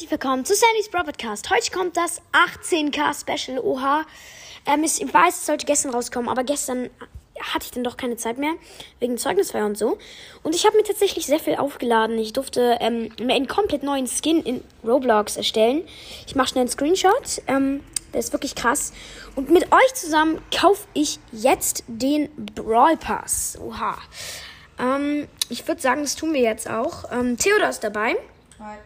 herzlich willkommen zu Sandys Bro Podcast. Heute kommt das 18K Special. Oha. Ähm, ich weiß, es sollte gestern rauskommen, aber gestern hatte ich dann doch keine Zeit mehr, wegen Zeugnisfeier und so. Und ich habe mir tatsächlich sehr viel aufgeladen. Ich durfte ähm, mir einen komplett neuen Skin in Roblox erstellen. Ich mache schnell einen Screenshot. Ähm, der ist wirklich krass. Und mit euch zusammen kaufe ich jetzt den Brawl Pass. Oha. Ähm, ich würde sagen, das tun wir jetzt auch. Ähm, Theodor ist dabei. Hi.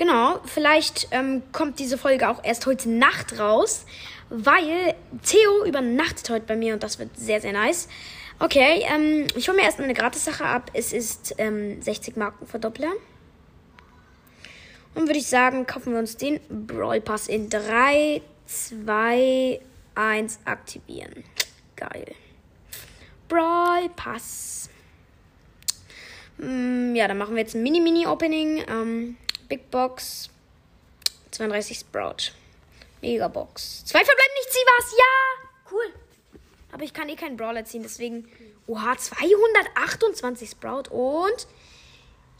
Genau, vielleicht ähm, kommt diese Folge auch erst heute Nacht raus, weil Theo übernachtet heute bei mir und das wird sehr, sehr nice. Okay, ähm, ich hole mir erstmal eine Gratis-Sache ab. Es ist ähm, 60 Marken Verdoppler. Und würde ich sagen, kaufen wir uns den Brawl Pass in 3, 2, 1 aktivieren. Geil. Brawl Pass. Mm, ja, dann machen wir jetzt ein Mini-Mini-Opening. Ähm, Big Box. 32 Sprout. Megabox. Zwei verbleiben nicht, zieh was. Ja! Cool. Aber ich kann eh keinen Brawler ziehen, deswegen. Oha, 228 Sprout und.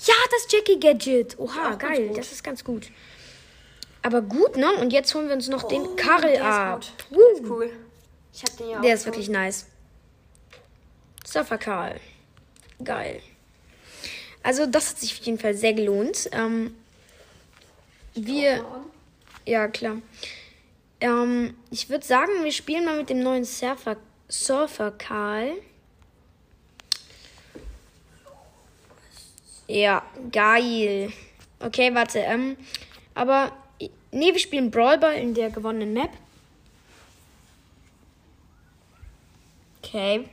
Ja, das Jackie Gadget. Oha, geil. Das ist ganz gut. Aber gut, ne? Und jetzt holen wir uns noch den Oh, der ist ab. Uh, Der ist cool. Ich hab den ja auch. der ist wirklich nice. Surfer Karl. Geil. Also, das hat sich auf jeden Fall sehr gelohnt. Ähm, wir. Ja, klar. Ähm, ich würde sagen, wir spielen mal mit dem neuen Surfer, Surfer Karl. Ja, geil. Okay, warte. Ähm, aber. Nee, wir spielen Brawlball in der gewonnenen Map. Okay.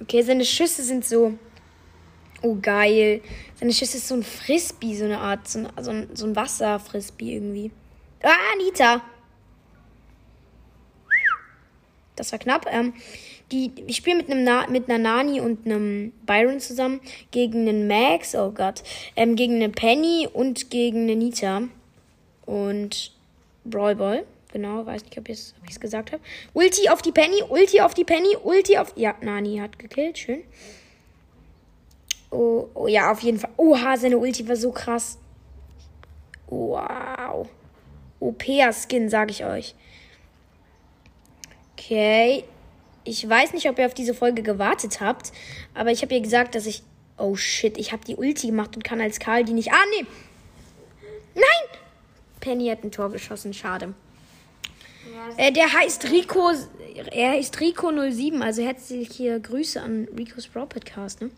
Okay, seine Schüsse sind so. Oh, geil. Seine Schüsse ist so ein Frisbee, so eine Art. So ein, so ein, so ein Wasserfrisbee irgendwie. Ah, Anita! Das war knapp. Ähm, die, ich spiele mit, mit einer Nani und einem Byron zusammen gegen einen Max, oh Gott, ähm, gegen eine Penny und gegen eine Nita. Und Brawl Ball. Genau, weiß nicht, ob ich es gesagt habe. Ulti auf die Penny, Ulti auf die Penny, Ulti auf. Ja, Nani hat gekillt, schön. Oh, oh ja, auf jeden Fall. Oha, seine Ulti war so krass. Wow. OP-Skin, sag ich euch. Okay. Ich weiß nicht, ob ihr auf diese Folge gewartet habt, aber ich habe ihr gesagt, dass ich. Oh shit, ich habe die Ulti gemacht und kann als Karl die nicht annehmen. Nein! Penny hat ein Tor geschossen, schade. Äh, der heißt Rico, er heißt Rico07, also herzliche Grüße an Ricos Brawl Podcast, ne?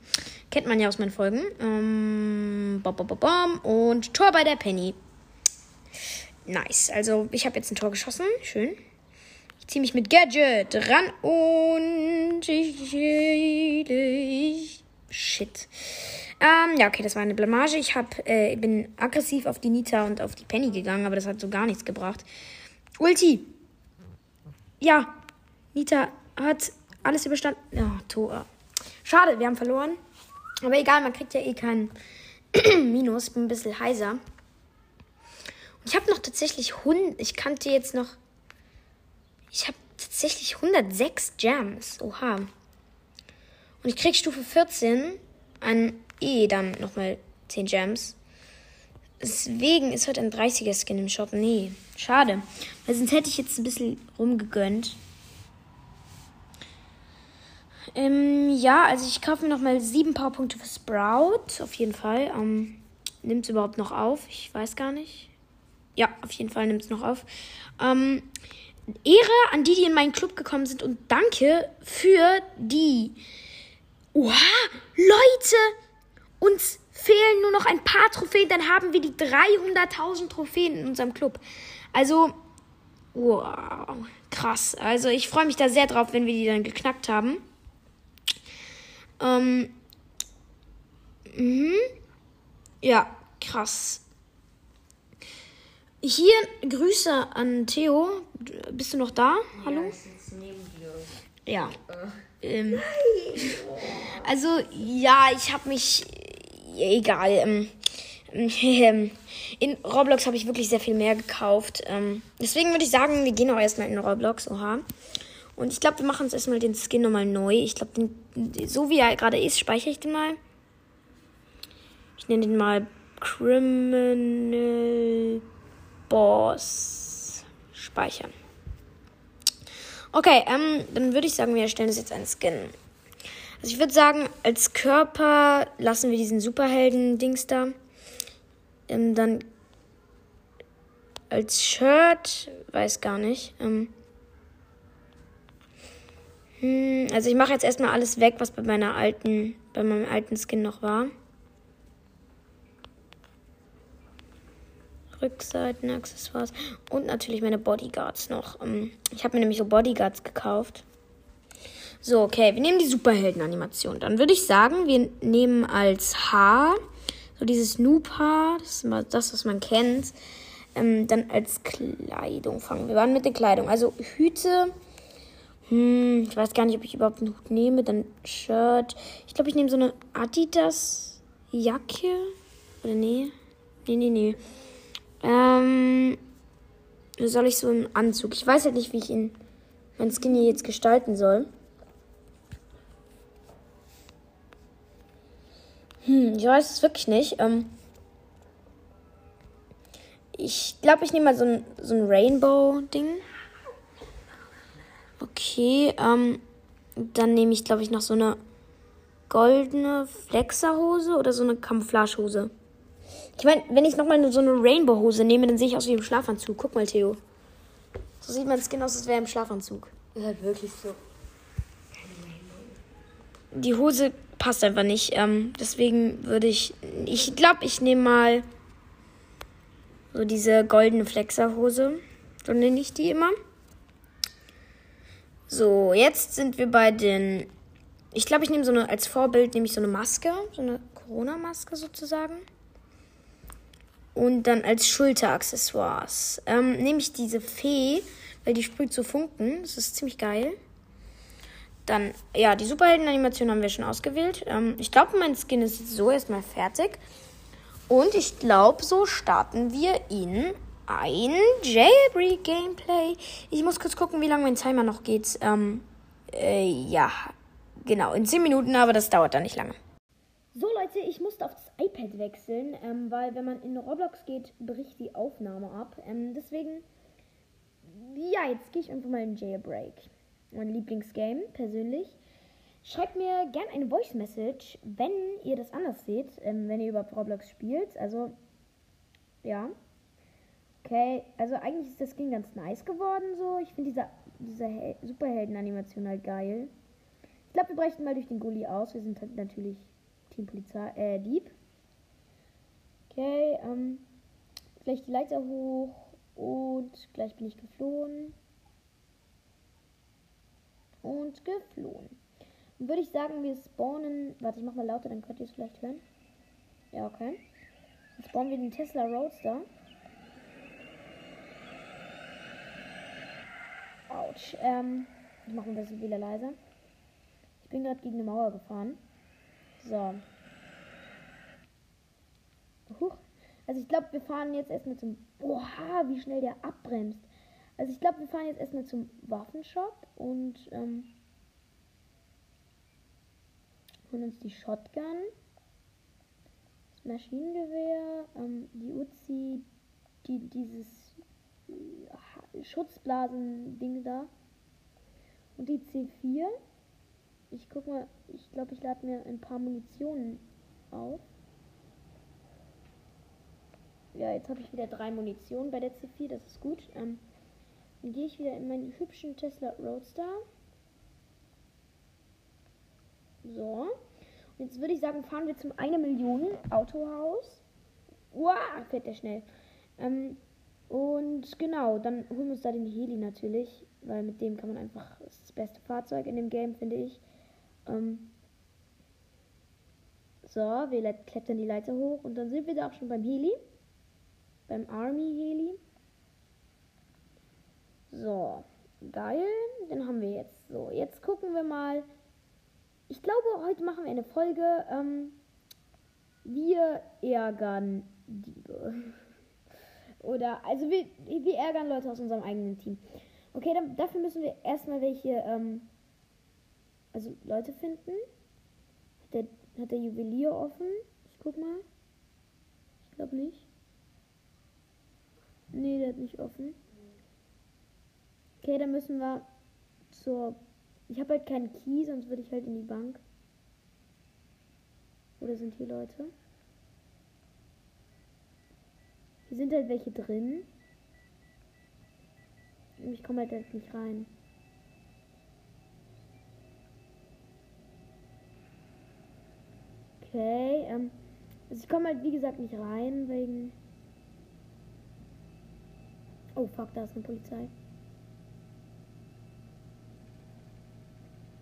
Kennt man ja aus meinen Folgen. Ähm, bom, bom, bom. Und Tor bei der Penny. Nice, also ich habe jetzt ein Tor geschossen, schön. Ich ziehe mich mit Gadget ran und ich, ich Shit. Ähm, ja, okay, das war eine Blamage. Ich hab, äh, bin aggressiv auf die Nita und auf die Penny gegangen, aber das hat so gar nichts gebracht. Ulti. Ja, Nita hat alles überstanden. Ja, Tor. Schade, wir haben verloren. Aber egal, man kriegt ja eh keinen Minus. Bin ein bisschen heiser. Und ich habe noch tatsächlich 100. Ich kannte jetzt noch. Ich habe tatsächlich 106 Gems. Oha. Und ich krieg Stufe 14 an E dann nochmal 10 Gems. Deswegen ist heute ein 30er Skin im Shop. Nee, schade. Weil sonst hätte ich jetzt ein bisschen rumgegönnt. Ähm, ja, also ich kaufe mir nochmal 7 Powerpunkte für Sprout. Auf jeden Fall. Ähm, nimmt es überhaupt noch auf? Ich weiß gar nicht. Ja, auf jeden Fall nimmt es noch auf. Ähm, Ehre an die, die in meinen Club gekommen sind und danke für die. Oha, Leute! Uns fehlen nur noch ein paar Trophäen, dann haben wir die 300.000 Trophäen in unserem Club. Also, wow, krass. Also ich freue mich da sehr drauf, wenn wir die dann geknackt haben. Ähm, mhm. Ja, krass. Hier Grüße an Theo. Bist du noch da? Hallo? ist jetzt neben dir. Ja. Ähm, also, ja, ich habe mich. Egal. Ähm, ähm, in Roblox habe ich wirklich sehr viel mehr gekauft. Ähm, deswegen würde ich sagen, wir gehen auch erstmal in Roblox. Oha. Und ich glaube, wir machen uns erstmal den Skin nochmal neu. Ich glaube, so wie er gerade ist, speichere ich den mal. Ich nenne den mal Criminal Boss speichern. Okay, ähm, dann würde ich sagen, wir erstellen das jetzt einen Skin. Also ich würde sagen, als Körper lassen wir diesen Superhelden-Dings da. Ähm, dann als Shirt, weiß gar nicht. Ähm, hm, also ich mache jetzt erstmal alles weg, was bei meiner alten, bei meinem alten Skin noch war. Rückseiten, Accessoires und natürlich meine Bodyguards noch. Ähm, ich habe mir nämlich so Bodyguards gekauft. So, okay, wir nehmen die Superhelden-Animation. Dann würde ich sagen, wir nehmen als Haar so dieses Noob-Haar, das ist das, was man kennt. Ähm, dann als Kleidung fangen wir an mit der Kleidung. Also Hüte. Hm, ich weiß gar nicht, ob ich überhaupt einen Hut nehme. Dann Shirt. Ich glaube, ich nehme so eine Adidas-Jacke. Oder nee? Nee, nee, nee. Ähm, soll ich so einen Anzug? Ich weiß halt nicht, wie ich ihn, mein Skinny jetzt gestalten soll. Hm, ich weiß es wirklich nicht. Ähm, ich glaube, ich nehme mal so ein, so ein Rainbow-Ding. Okay, ähm, dann nehme ich, glaube ich, noch so eine goldene Flexerhose oder so eine Camouflagehose. Ich meine, wenn ich nochmal so eine Rainbow-Hose nehme, dann sehe ich aus wie im Schlafanzug. Guck mal, Theo. So sieht mein Skin aus, als wäre im Schlafanzug. Ist halt wirklich so. Die Hose passt einfach nicht. Ähm, deswegen würde ich. Ich glaube, ich nehme mal so diese goldene Flexerhose. So nenne ich die immer. So, jetzt sind wir bei den. Ich glaube, ich nehme so eine, als Vorbild nehme ich so eine Maske, so eine Corona-Maske sozusagen. Und dann als Schulteraccessoires ähm, nehme ich diese Fee, weil die sprüht so Funken. Das ist ziemlich geil. Dann, ja, die Superhelden-Animation haben wir schon ausgewählt. Ähm, ich glaube, mein Skin ist so erstmal fertig. Und ich glaube, so starten wir in ein Jailbreak-Gameplay. Ich muss kurz gucken, wie lange mein Timer noch geht. Ähm, äh, ja, genau, in 10 Minuten, aber das dauert dann nicht lange. So Leute, ich musste auf das iPad wechseln, ähm, weil wenn man in Roblox geht, bricht die Aufnahme ab. Ähm, deswegen, ja, jetzt gehe ich einfach mal in Jailbreak. Mein Lieblingsgame, persönlich. Schreibt mir gerne eine Voice Message, wenn ihr das anders seht, ähm, wenn ihr überhaupt Roblox spielt. Also, ja. Okay, also eigentlich ist das Skin ganz nice geworden so. Ich finde diese, diese Superhelden-Animation halt geil. Ich glaube, wir brechen mal durch den Gully aus. Wir sind halt natürlich Team Polizei, äh, Dieb. Okay, ähm, gleich die Leiter hoch und gleich bin ich geflohen. Und geflohen. Dann würde ich sagen, wir spawnen. Warte, ich mach mal lauter, dann könnt ihr es vielleicht hören. Ja, okay. Dann spawnen wir den Tesla Roadster. Autsch. Ähm, ich mache mal das wieder leiser. Ich bin gerade gegen eine Mauer gefahren. So. Huch. Also ich glaube, wir fahren jetzt erstmal zum. Oha, wie schnell der abbremst. Also ich glaube, wir fahren jetzt erstmal zum Waffenshop und ähm, holen uns die Shotgun, das Maschinengewehr, ähm, die Uzi, die, dieses äh, Schutzblasen-Ding da und die C4. Ich guck mal, ich glaube, ich lade mir ein paar Munitionen auf. Ja, jetzt habe ich wieder drei Munitionen bei der C4, das ist gut. Ähm, dann gehe ich wieder in meinen hübschen Tesla Roadster. So. Und jetzt würde ich sagen, fahren wir zum 1 Million Autohaus. Wow, fährt der schnell. Ähm, und genau, dann holen wir uns da den Heli natürlich, weil mit dem kann man einfach das beste Fahrzeug in dem Game, finde ich. Ähm, so, wir klettern die Leiter hoch und dann sind wir da auch schon beim Heli. Beim Army Heli. So, geil. Den haben wir jetzt. So, jetzt gucken wir mal. Ich glaube, heute machen wir eine Folge. Ähm, wir ärgern Diebe. Oder, also wir, wir ärgern Leute aus unserem eigenen Team. Okay, dann, dafür müssen wir erstmal welche, ähm, also Leute finden. Hat der, hat der Juwelier offen? Ich guck mal. Ich glaube nicht. Nee, der hat nicht offen. Okay, dann müssen wir zur. Ich habe halt keinen Key, sonst würde ich halt in die Bank. Oder sind hier Leute? Hier sind halt welche drin. Ich komme halt, halt nicht rein. Okay, ähm. Also ich komme halt wie gesagt nicht rein wegen. Oh fuck, da ist eine Polizei.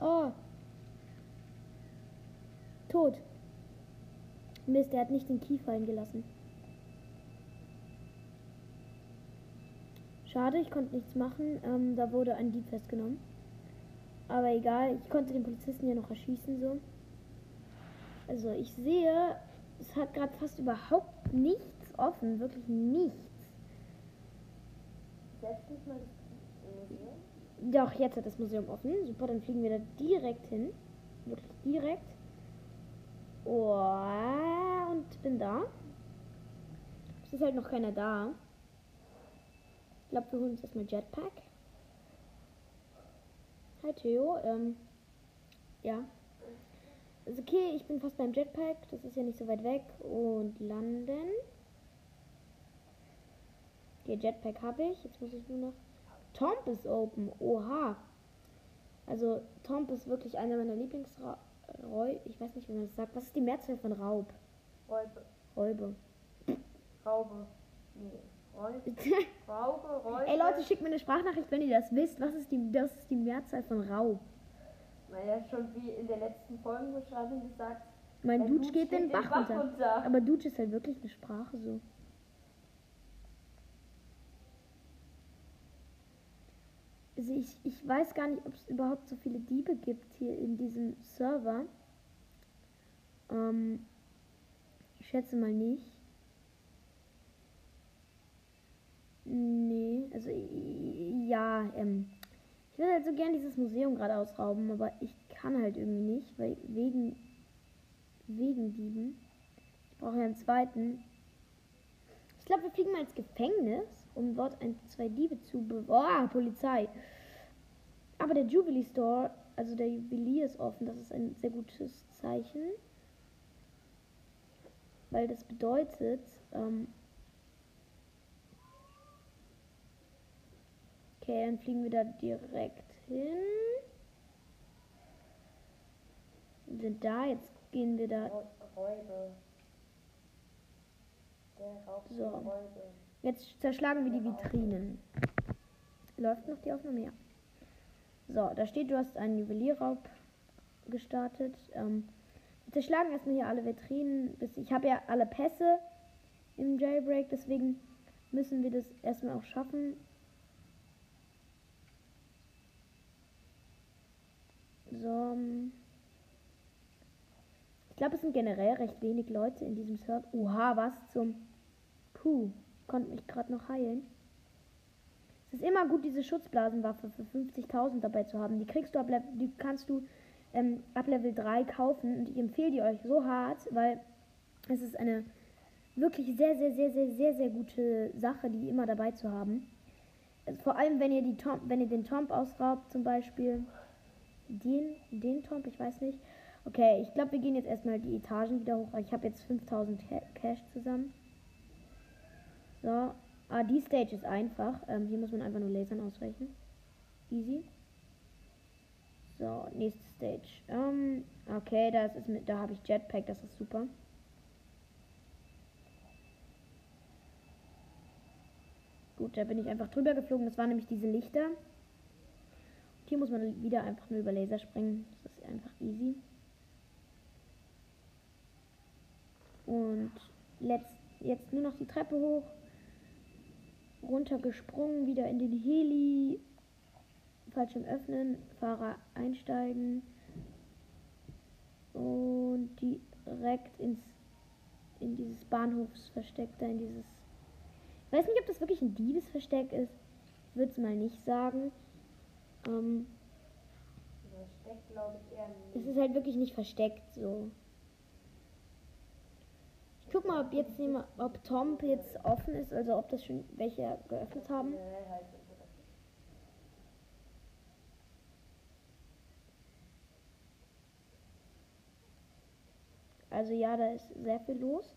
Oh. Tot. Mist, er hat nicht den Key fallen Schade, ich konnte nichts machen. Ähm, da wurde ein Dieb festgenommen. Aber egal, ich konnte den Polizisten ja noch erschießen so. Also ich sehe, es hat gerade fast überhaupt nichts offen, wirklich nichts. Selbst nicht mal das Museum? Doch, jetzt hat das Museum offen. Super, dann fliegen wir da direkt hin. Wirklich direkt. Oh, und bin da. Es ist halt noch keiner da. Ich glaube, wir holen uns erstmal Jetpack. Hi Theo. Ähm, ja. Ist okay, ich bin fast beim Jetpack. Das ist ja nicht so weit weg. Und landen. Okay, Jetpack habe ich. Jetzt muss ich nur noch. Tomp ist open. Oha. Also, Tomp ist wirklich einer meiner Lieblingsräume. Ich weiß nicht, wie man das sagt. Was ist die Mehrzahl von Raub? Räube. Räube. Raube. Nee. Raube, Räube. Ey Leute, schickt mir eine Sprachnachricht, wenn ihr das wisst. Was ist die, das ist die Mehrzahl von Raub? Naja, schon wie in der letzten Folgenbeschreibung gesagt. Mein Dutsch Dutsch geht den Bach, runter. runter. Aber Dutsch ist halt wirklich eine Sprache so. Also ich, ich weiß gar nicht, ob es überhaupt so viele Diebe gibt hier in diesem Server. Ähm, ich schätze mal nicht. Nee, also ja, ähm, ich würde halt so gern dieses Museum gerade ausrauben, aber ich kann halt irgendwie nicht, weil wegen wegen Dieben. Ich brauche ja einen zweiten. Ich glaube, wir fliegen mal ins Gefängnis, um dort ein, zwei Diebe zu be... Oh, Polizei. Aber der Jubilee Store, also der Juwelier ist offen. Das ist ein sehr gutes Zeichen. Weil das bedeutet, ähm okay, dann fliegen wir da direkt hin. Wir sind da, jetzt gehen wir da Rä- Räube. Der Raub So. Räube. Jetzt zerschlagen wir die Vitrinen. Läuft noch die Aufnahme? Ja. So, da steht, du hast einen Juwelierraub gestartet. Ähm, wir zerschlagen erstmal hier alle Vitrinen. Ich habe ja alle Pässe im Jailbreak, deswegen müssen wir das erstmal auch schaffen. So. ähm, Ich glaube, es sind generell recht wenig Leute in diesem Server. Oha, was zum Puh, konnte mich gerade noch heilen. Es ist immer gut, diese Schutzblasenwaffe für 50.000 dabei zu haben. Die kriegst du ab die kannst du ähm, ab Level 3 kaufen und ich empfehle die euch so hart, weil es ist eine wirklich sehr, sehr, sehr, sehr, sehr, sehr gute Sache, die immer dabei zu haben. Also vor allem, wenn ihr die Tomb, wenn ihr den Tomb ausraubt, zum Beispiel. Den, den Tomb, ich weiß nicht. Okay, ich glaube, wir gehen jetzt erstmal die Etagen wieder hoch. Ich habe jetzt 5000 Ca- Cash zusammen. So. Ah, die Stage ist einfach. Ähm, hier muss man einfach nur Lasern ausweichen. Easy. So, nächste Stage. Ähm, okay, das ist mit, da habe ich Jetpack, das ist super. Gut, da bin ich einfach drüber geflogen. Das waren nämlich diese Lichter. Und hier muss man wieder einfach nur über Laser springen. Das ist einfach easy. Und letzt, jetzt nur noch die Treppe hoch. Runtergesprungen, wieder in den Heli. Fallschirm öffnen, Fahrer einsteigen. Und direkt ins in dieses Bahnhofsversteck da, in dieses. Ich weiß nicht, ob das wirklich ein Diebesversteck ist. Ich würde es mal nicht sagen. Ähm, Das steckt, glaube ich, eher es nicht. ist halt wirklich nicht versteckt so. Ich guck mal, ob jetzt jemand, ob Tom jetzt offen ist, also ob das schon welche geöffnet haben. Also ja, da ist sehr viel los.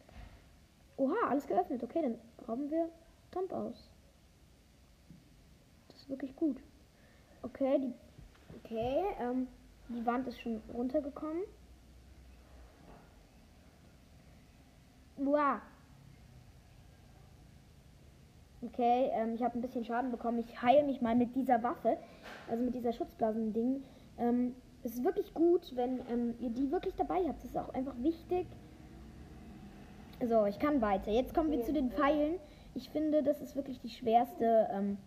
Oha, alles geöffnet. Okay, dann rauben wir Tom aus. Das ist wirklich gut. Okay, die, okay, ähm, die Wand ist schon runtergekommen. Wow. Okay, ähm, ich habe ein bisschen Schaden bekommen. Ich heile mich mal mit dieser Waffe, also mit dieser Schutzblasen-Ding. Ähm, es ist wirklich gut, wenn ähm, ihr die wirklich dabei habt. Das ist auch einfach wichtig. So, ich kann weiter. Jetzt kommen wir zu den Pfeilen. Ich finde, das ist wirklich die schwerste ähm,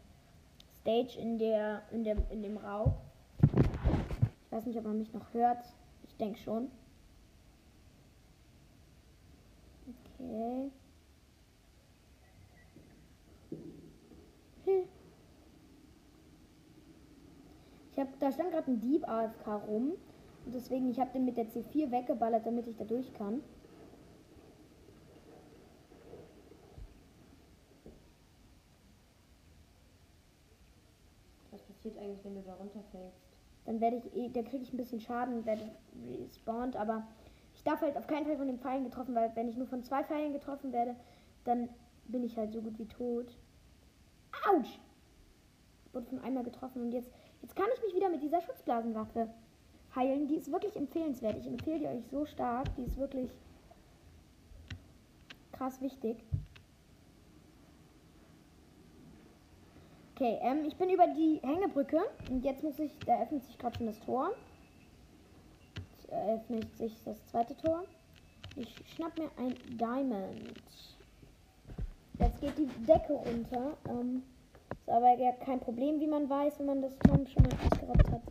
Stage in der, in dem, in dem Raum. Ich weiß nicht, ob man mich noch hört. Ich denke schon. Okay. Hm. Ich habe, da stand gerade ein Dieb AFK rum. Und deswegen, ich habe den mit der C4 weggeballert, damit ich da durch kann. Was passiert eigentlich, wenn du da runterfällst? Dann werde ich, eh- da kriege ich ein bisschen Schaden werde respawned, aber darf halt auf keinen Fall von den Pfeilen getroffen, weil wenn ich nur von zwei Pfeilen getroffen werde, dann bin ich halt so gut wie tot. Autsch! Ich wurde von einmal getroffen und jetzt, jetzt kann ich mich wieder mit dieser Schutzblasenwaffe heilen. Die ist wirklich empfehlenswert. Ich empfehle die euch so stark. Die ist wirklich krass wichtig. Okay, ähm, ich bin über die Hängebrücke und jetzt muss ich, da öffnet sich gerade schon das Tor. Öffnet sich das zweite Tor. Ich schnapp mir ein Diamond. Jetzt geht die Decke runter. Ähm, ist aber ja kein Problem, wie man weiß, wenn man das Tom schon mal ausgeraubt hat.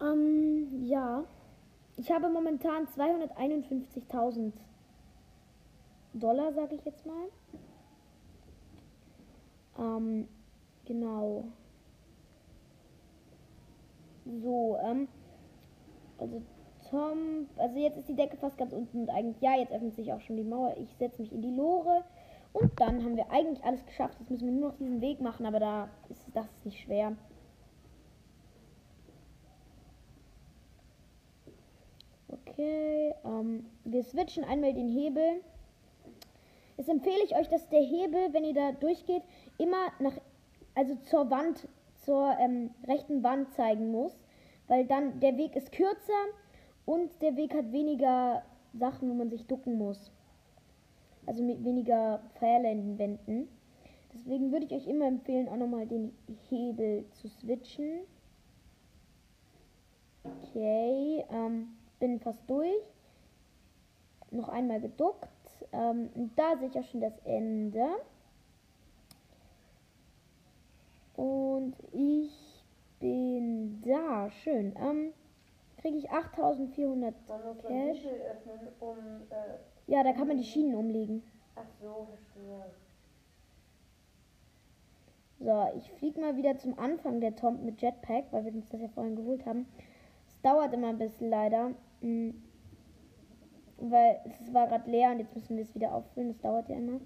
Ähm, ja. Ich habe momentan 251.000 Dollar, sage ich jetzt mal. Ähm, genau. So, ähm, also Tom, also jetzt ist die Decke fast ganz unten und eigentlich, ja, jetzt öffnet sich auch schon die Mauer. Ich setze mich in die Lore und dann haben wir eigentlich alles geschafft. Jetzt müssen wir nur noch diesen Weg machen, aber da ist das ist nicht schwer. Okay, ähm, wir switchen einmal den Hebel. Jetzt empfehle ich euch, dass der Hebel, wenn ihr da durchgeht, immer nach, also zur Wand, zur ähm, rechten Wand zeigen muss, weil dann der Weg ist kürzer und der Weg hat weniger Sachen, wo man sich ducken muss. Also mit weniger Pfähle in den Wänden. Deswegen würde ich euch immer empfehlen, auch nochmal den Hebel zu switchen. Okay, ähm, bin fast durch. Noch einmal geduckt. Ähm, da sehe ich auch schon das Ende. Und ich bin da. Schön. Ähm, Kriege ich 8400 Man muss Cash. öffnen, um. Äh, Ja, da kann man die Schienen umlegen. ach so, verstehe. So, ich fliege mal wieder zum Anfang der Tomb mit Jetpack, weil wir uns das ja vorhin geholt haben. Es dauert immer ein bisschen leider. mm, Weil es war gerade leer und jetzt müssen wir es wieder auffüllen. Das dauert ja immer.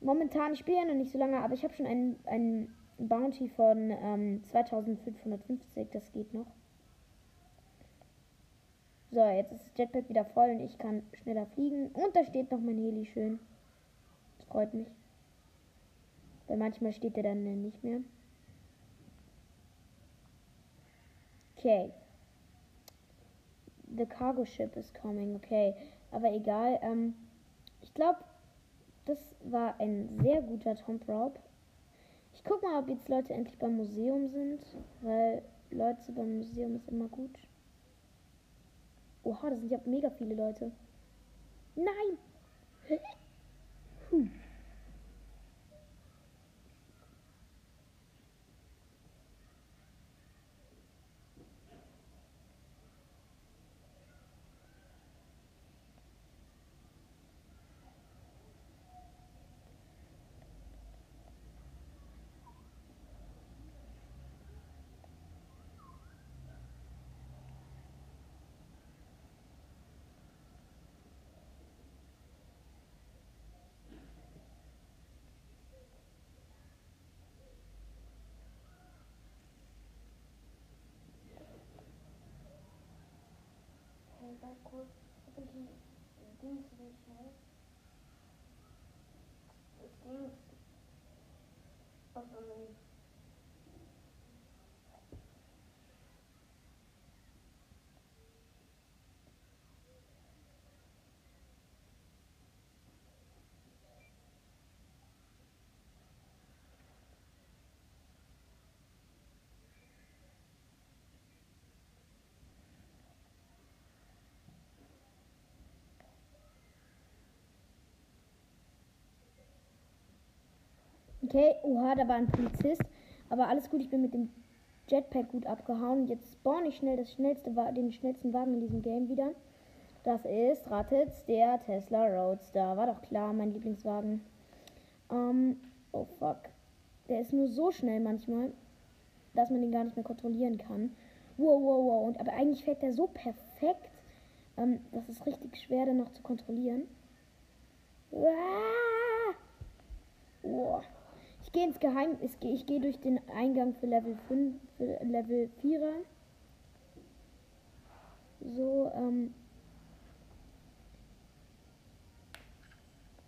Momentan, ich spiele ja noch nicht so lange, aber ich habe schon einen, einen Bounty von ähm, 2550. Das geht noch. So, jetzt ist das Jetpack wieder voll und ich kann schneller fliegen. Und da steht noch mein Heli schön. Das freut mich. Weil manchmal steht der dann nicht mehr. Okay. The cargo ship is coming. Okay. Aber egal. Ähm, ich glaube, das war ein sehr guter Tomb Raub. Ich guck mal, ob jetzt Leute endlich beim Museum sind. Weil Leute beim Museum ist immer gut. Oha, da sind ja mega viele Leute. Nein! Hm. Kurz. Hab ich ein Ding Okay, oha, da war ein Polizist. Aber alles gut, ich bin mit dem Jetpack gut abgehauen. Jetzt spawn ich schnell das schnellste, den schnellsten Wagen in diesem Game wieder. Das ist, ratet's, der Tesla Roadster. War doch klar, mein Lieblingswagen. Ähm, oh fuck. Der ist nur so schnell manchmal, dass man den gar nicht mehr kontrollieren kann. Wow, wow, wow. Und, aber eigentlich fährt der so perfekt, ähm, das ist richtig schwer, den noch zu kontrollieren. Ah! Wow. Ich gehe ins Geheim, ich gehe durch den Eingang für Level 5, für Level 4er. So, ähm.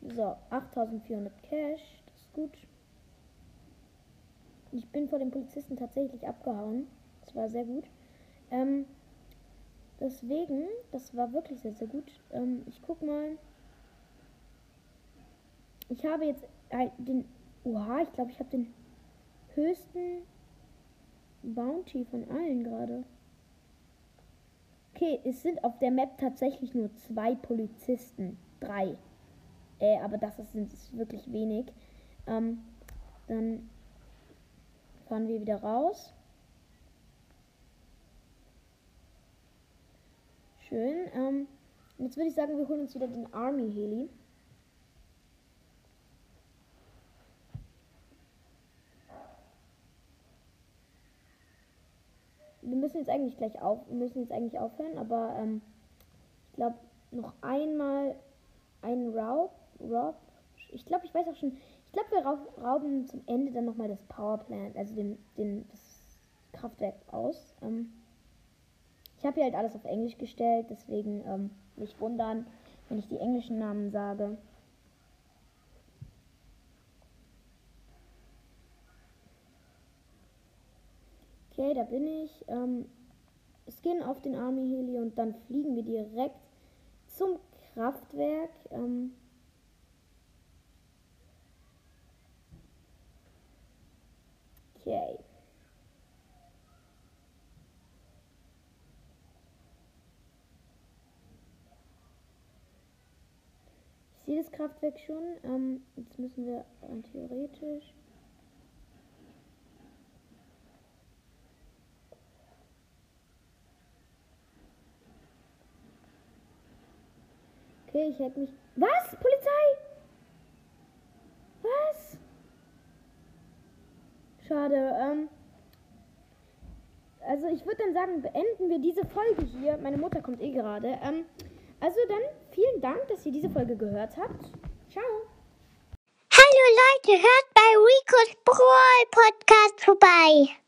So, 8400 Cash, das ist gut. Ich bin vor dem Polizisten tatsächlich abgehauen. Das war sehr gut. Ähm, deswegen, das war wirklich sehr, sehr gut. Ähm, ich guck mal. Ich habe jetzt den. Oha, ich glaube, ich habe den höchsten Bounty von allen gerade. Okay, es sind auf der Map tatsächlich nur zwei Polizisten. Drei. Äh, aber das ist, ist wirklich wenig. Ähm, dann fahren wir wieder raus. Schön. Ähm, jetzt würde ich sagen, wir holen uns wieder den Army Heli. Wir müssen jetzt eigentlich gleich auf, wir müssen jetzt eigentlich aufhören, aber ähm, ich glaube noch einmal einen Raub, Raub. Ich glaube, ich weiß auch schon. Ich glaube, wir raub, rauben zum Ende dann nochmal das Powerplant, also den, den das Kraftwerk aus. Ähm, ich habe hier halt alles auf Englisch gestellt, deswegen ähm, nicht wundern, wenn ich die englischen Namen sage. Okay, da bin ich. Ähm, Skin auf den Army Heli und dann fliegen wir direkt zum Kraftwerk. Ähm, okay. Ich sehe das Kraftwerk schon. Ähm, jetzt müssen wir rein theoretisch. Okay, ich hack mich. Was? Polizei? Was? Schade. Ähm, also ich würde dann sagen, beenden wir diese Folge hier. Meine Mutter kommt eh gerade. Ähm, also dann vielen Dank, dass ihr diese Folge gehört habt. Ciao. Hallo Leute, hört bei Rico's Brawl Podcast vorbei.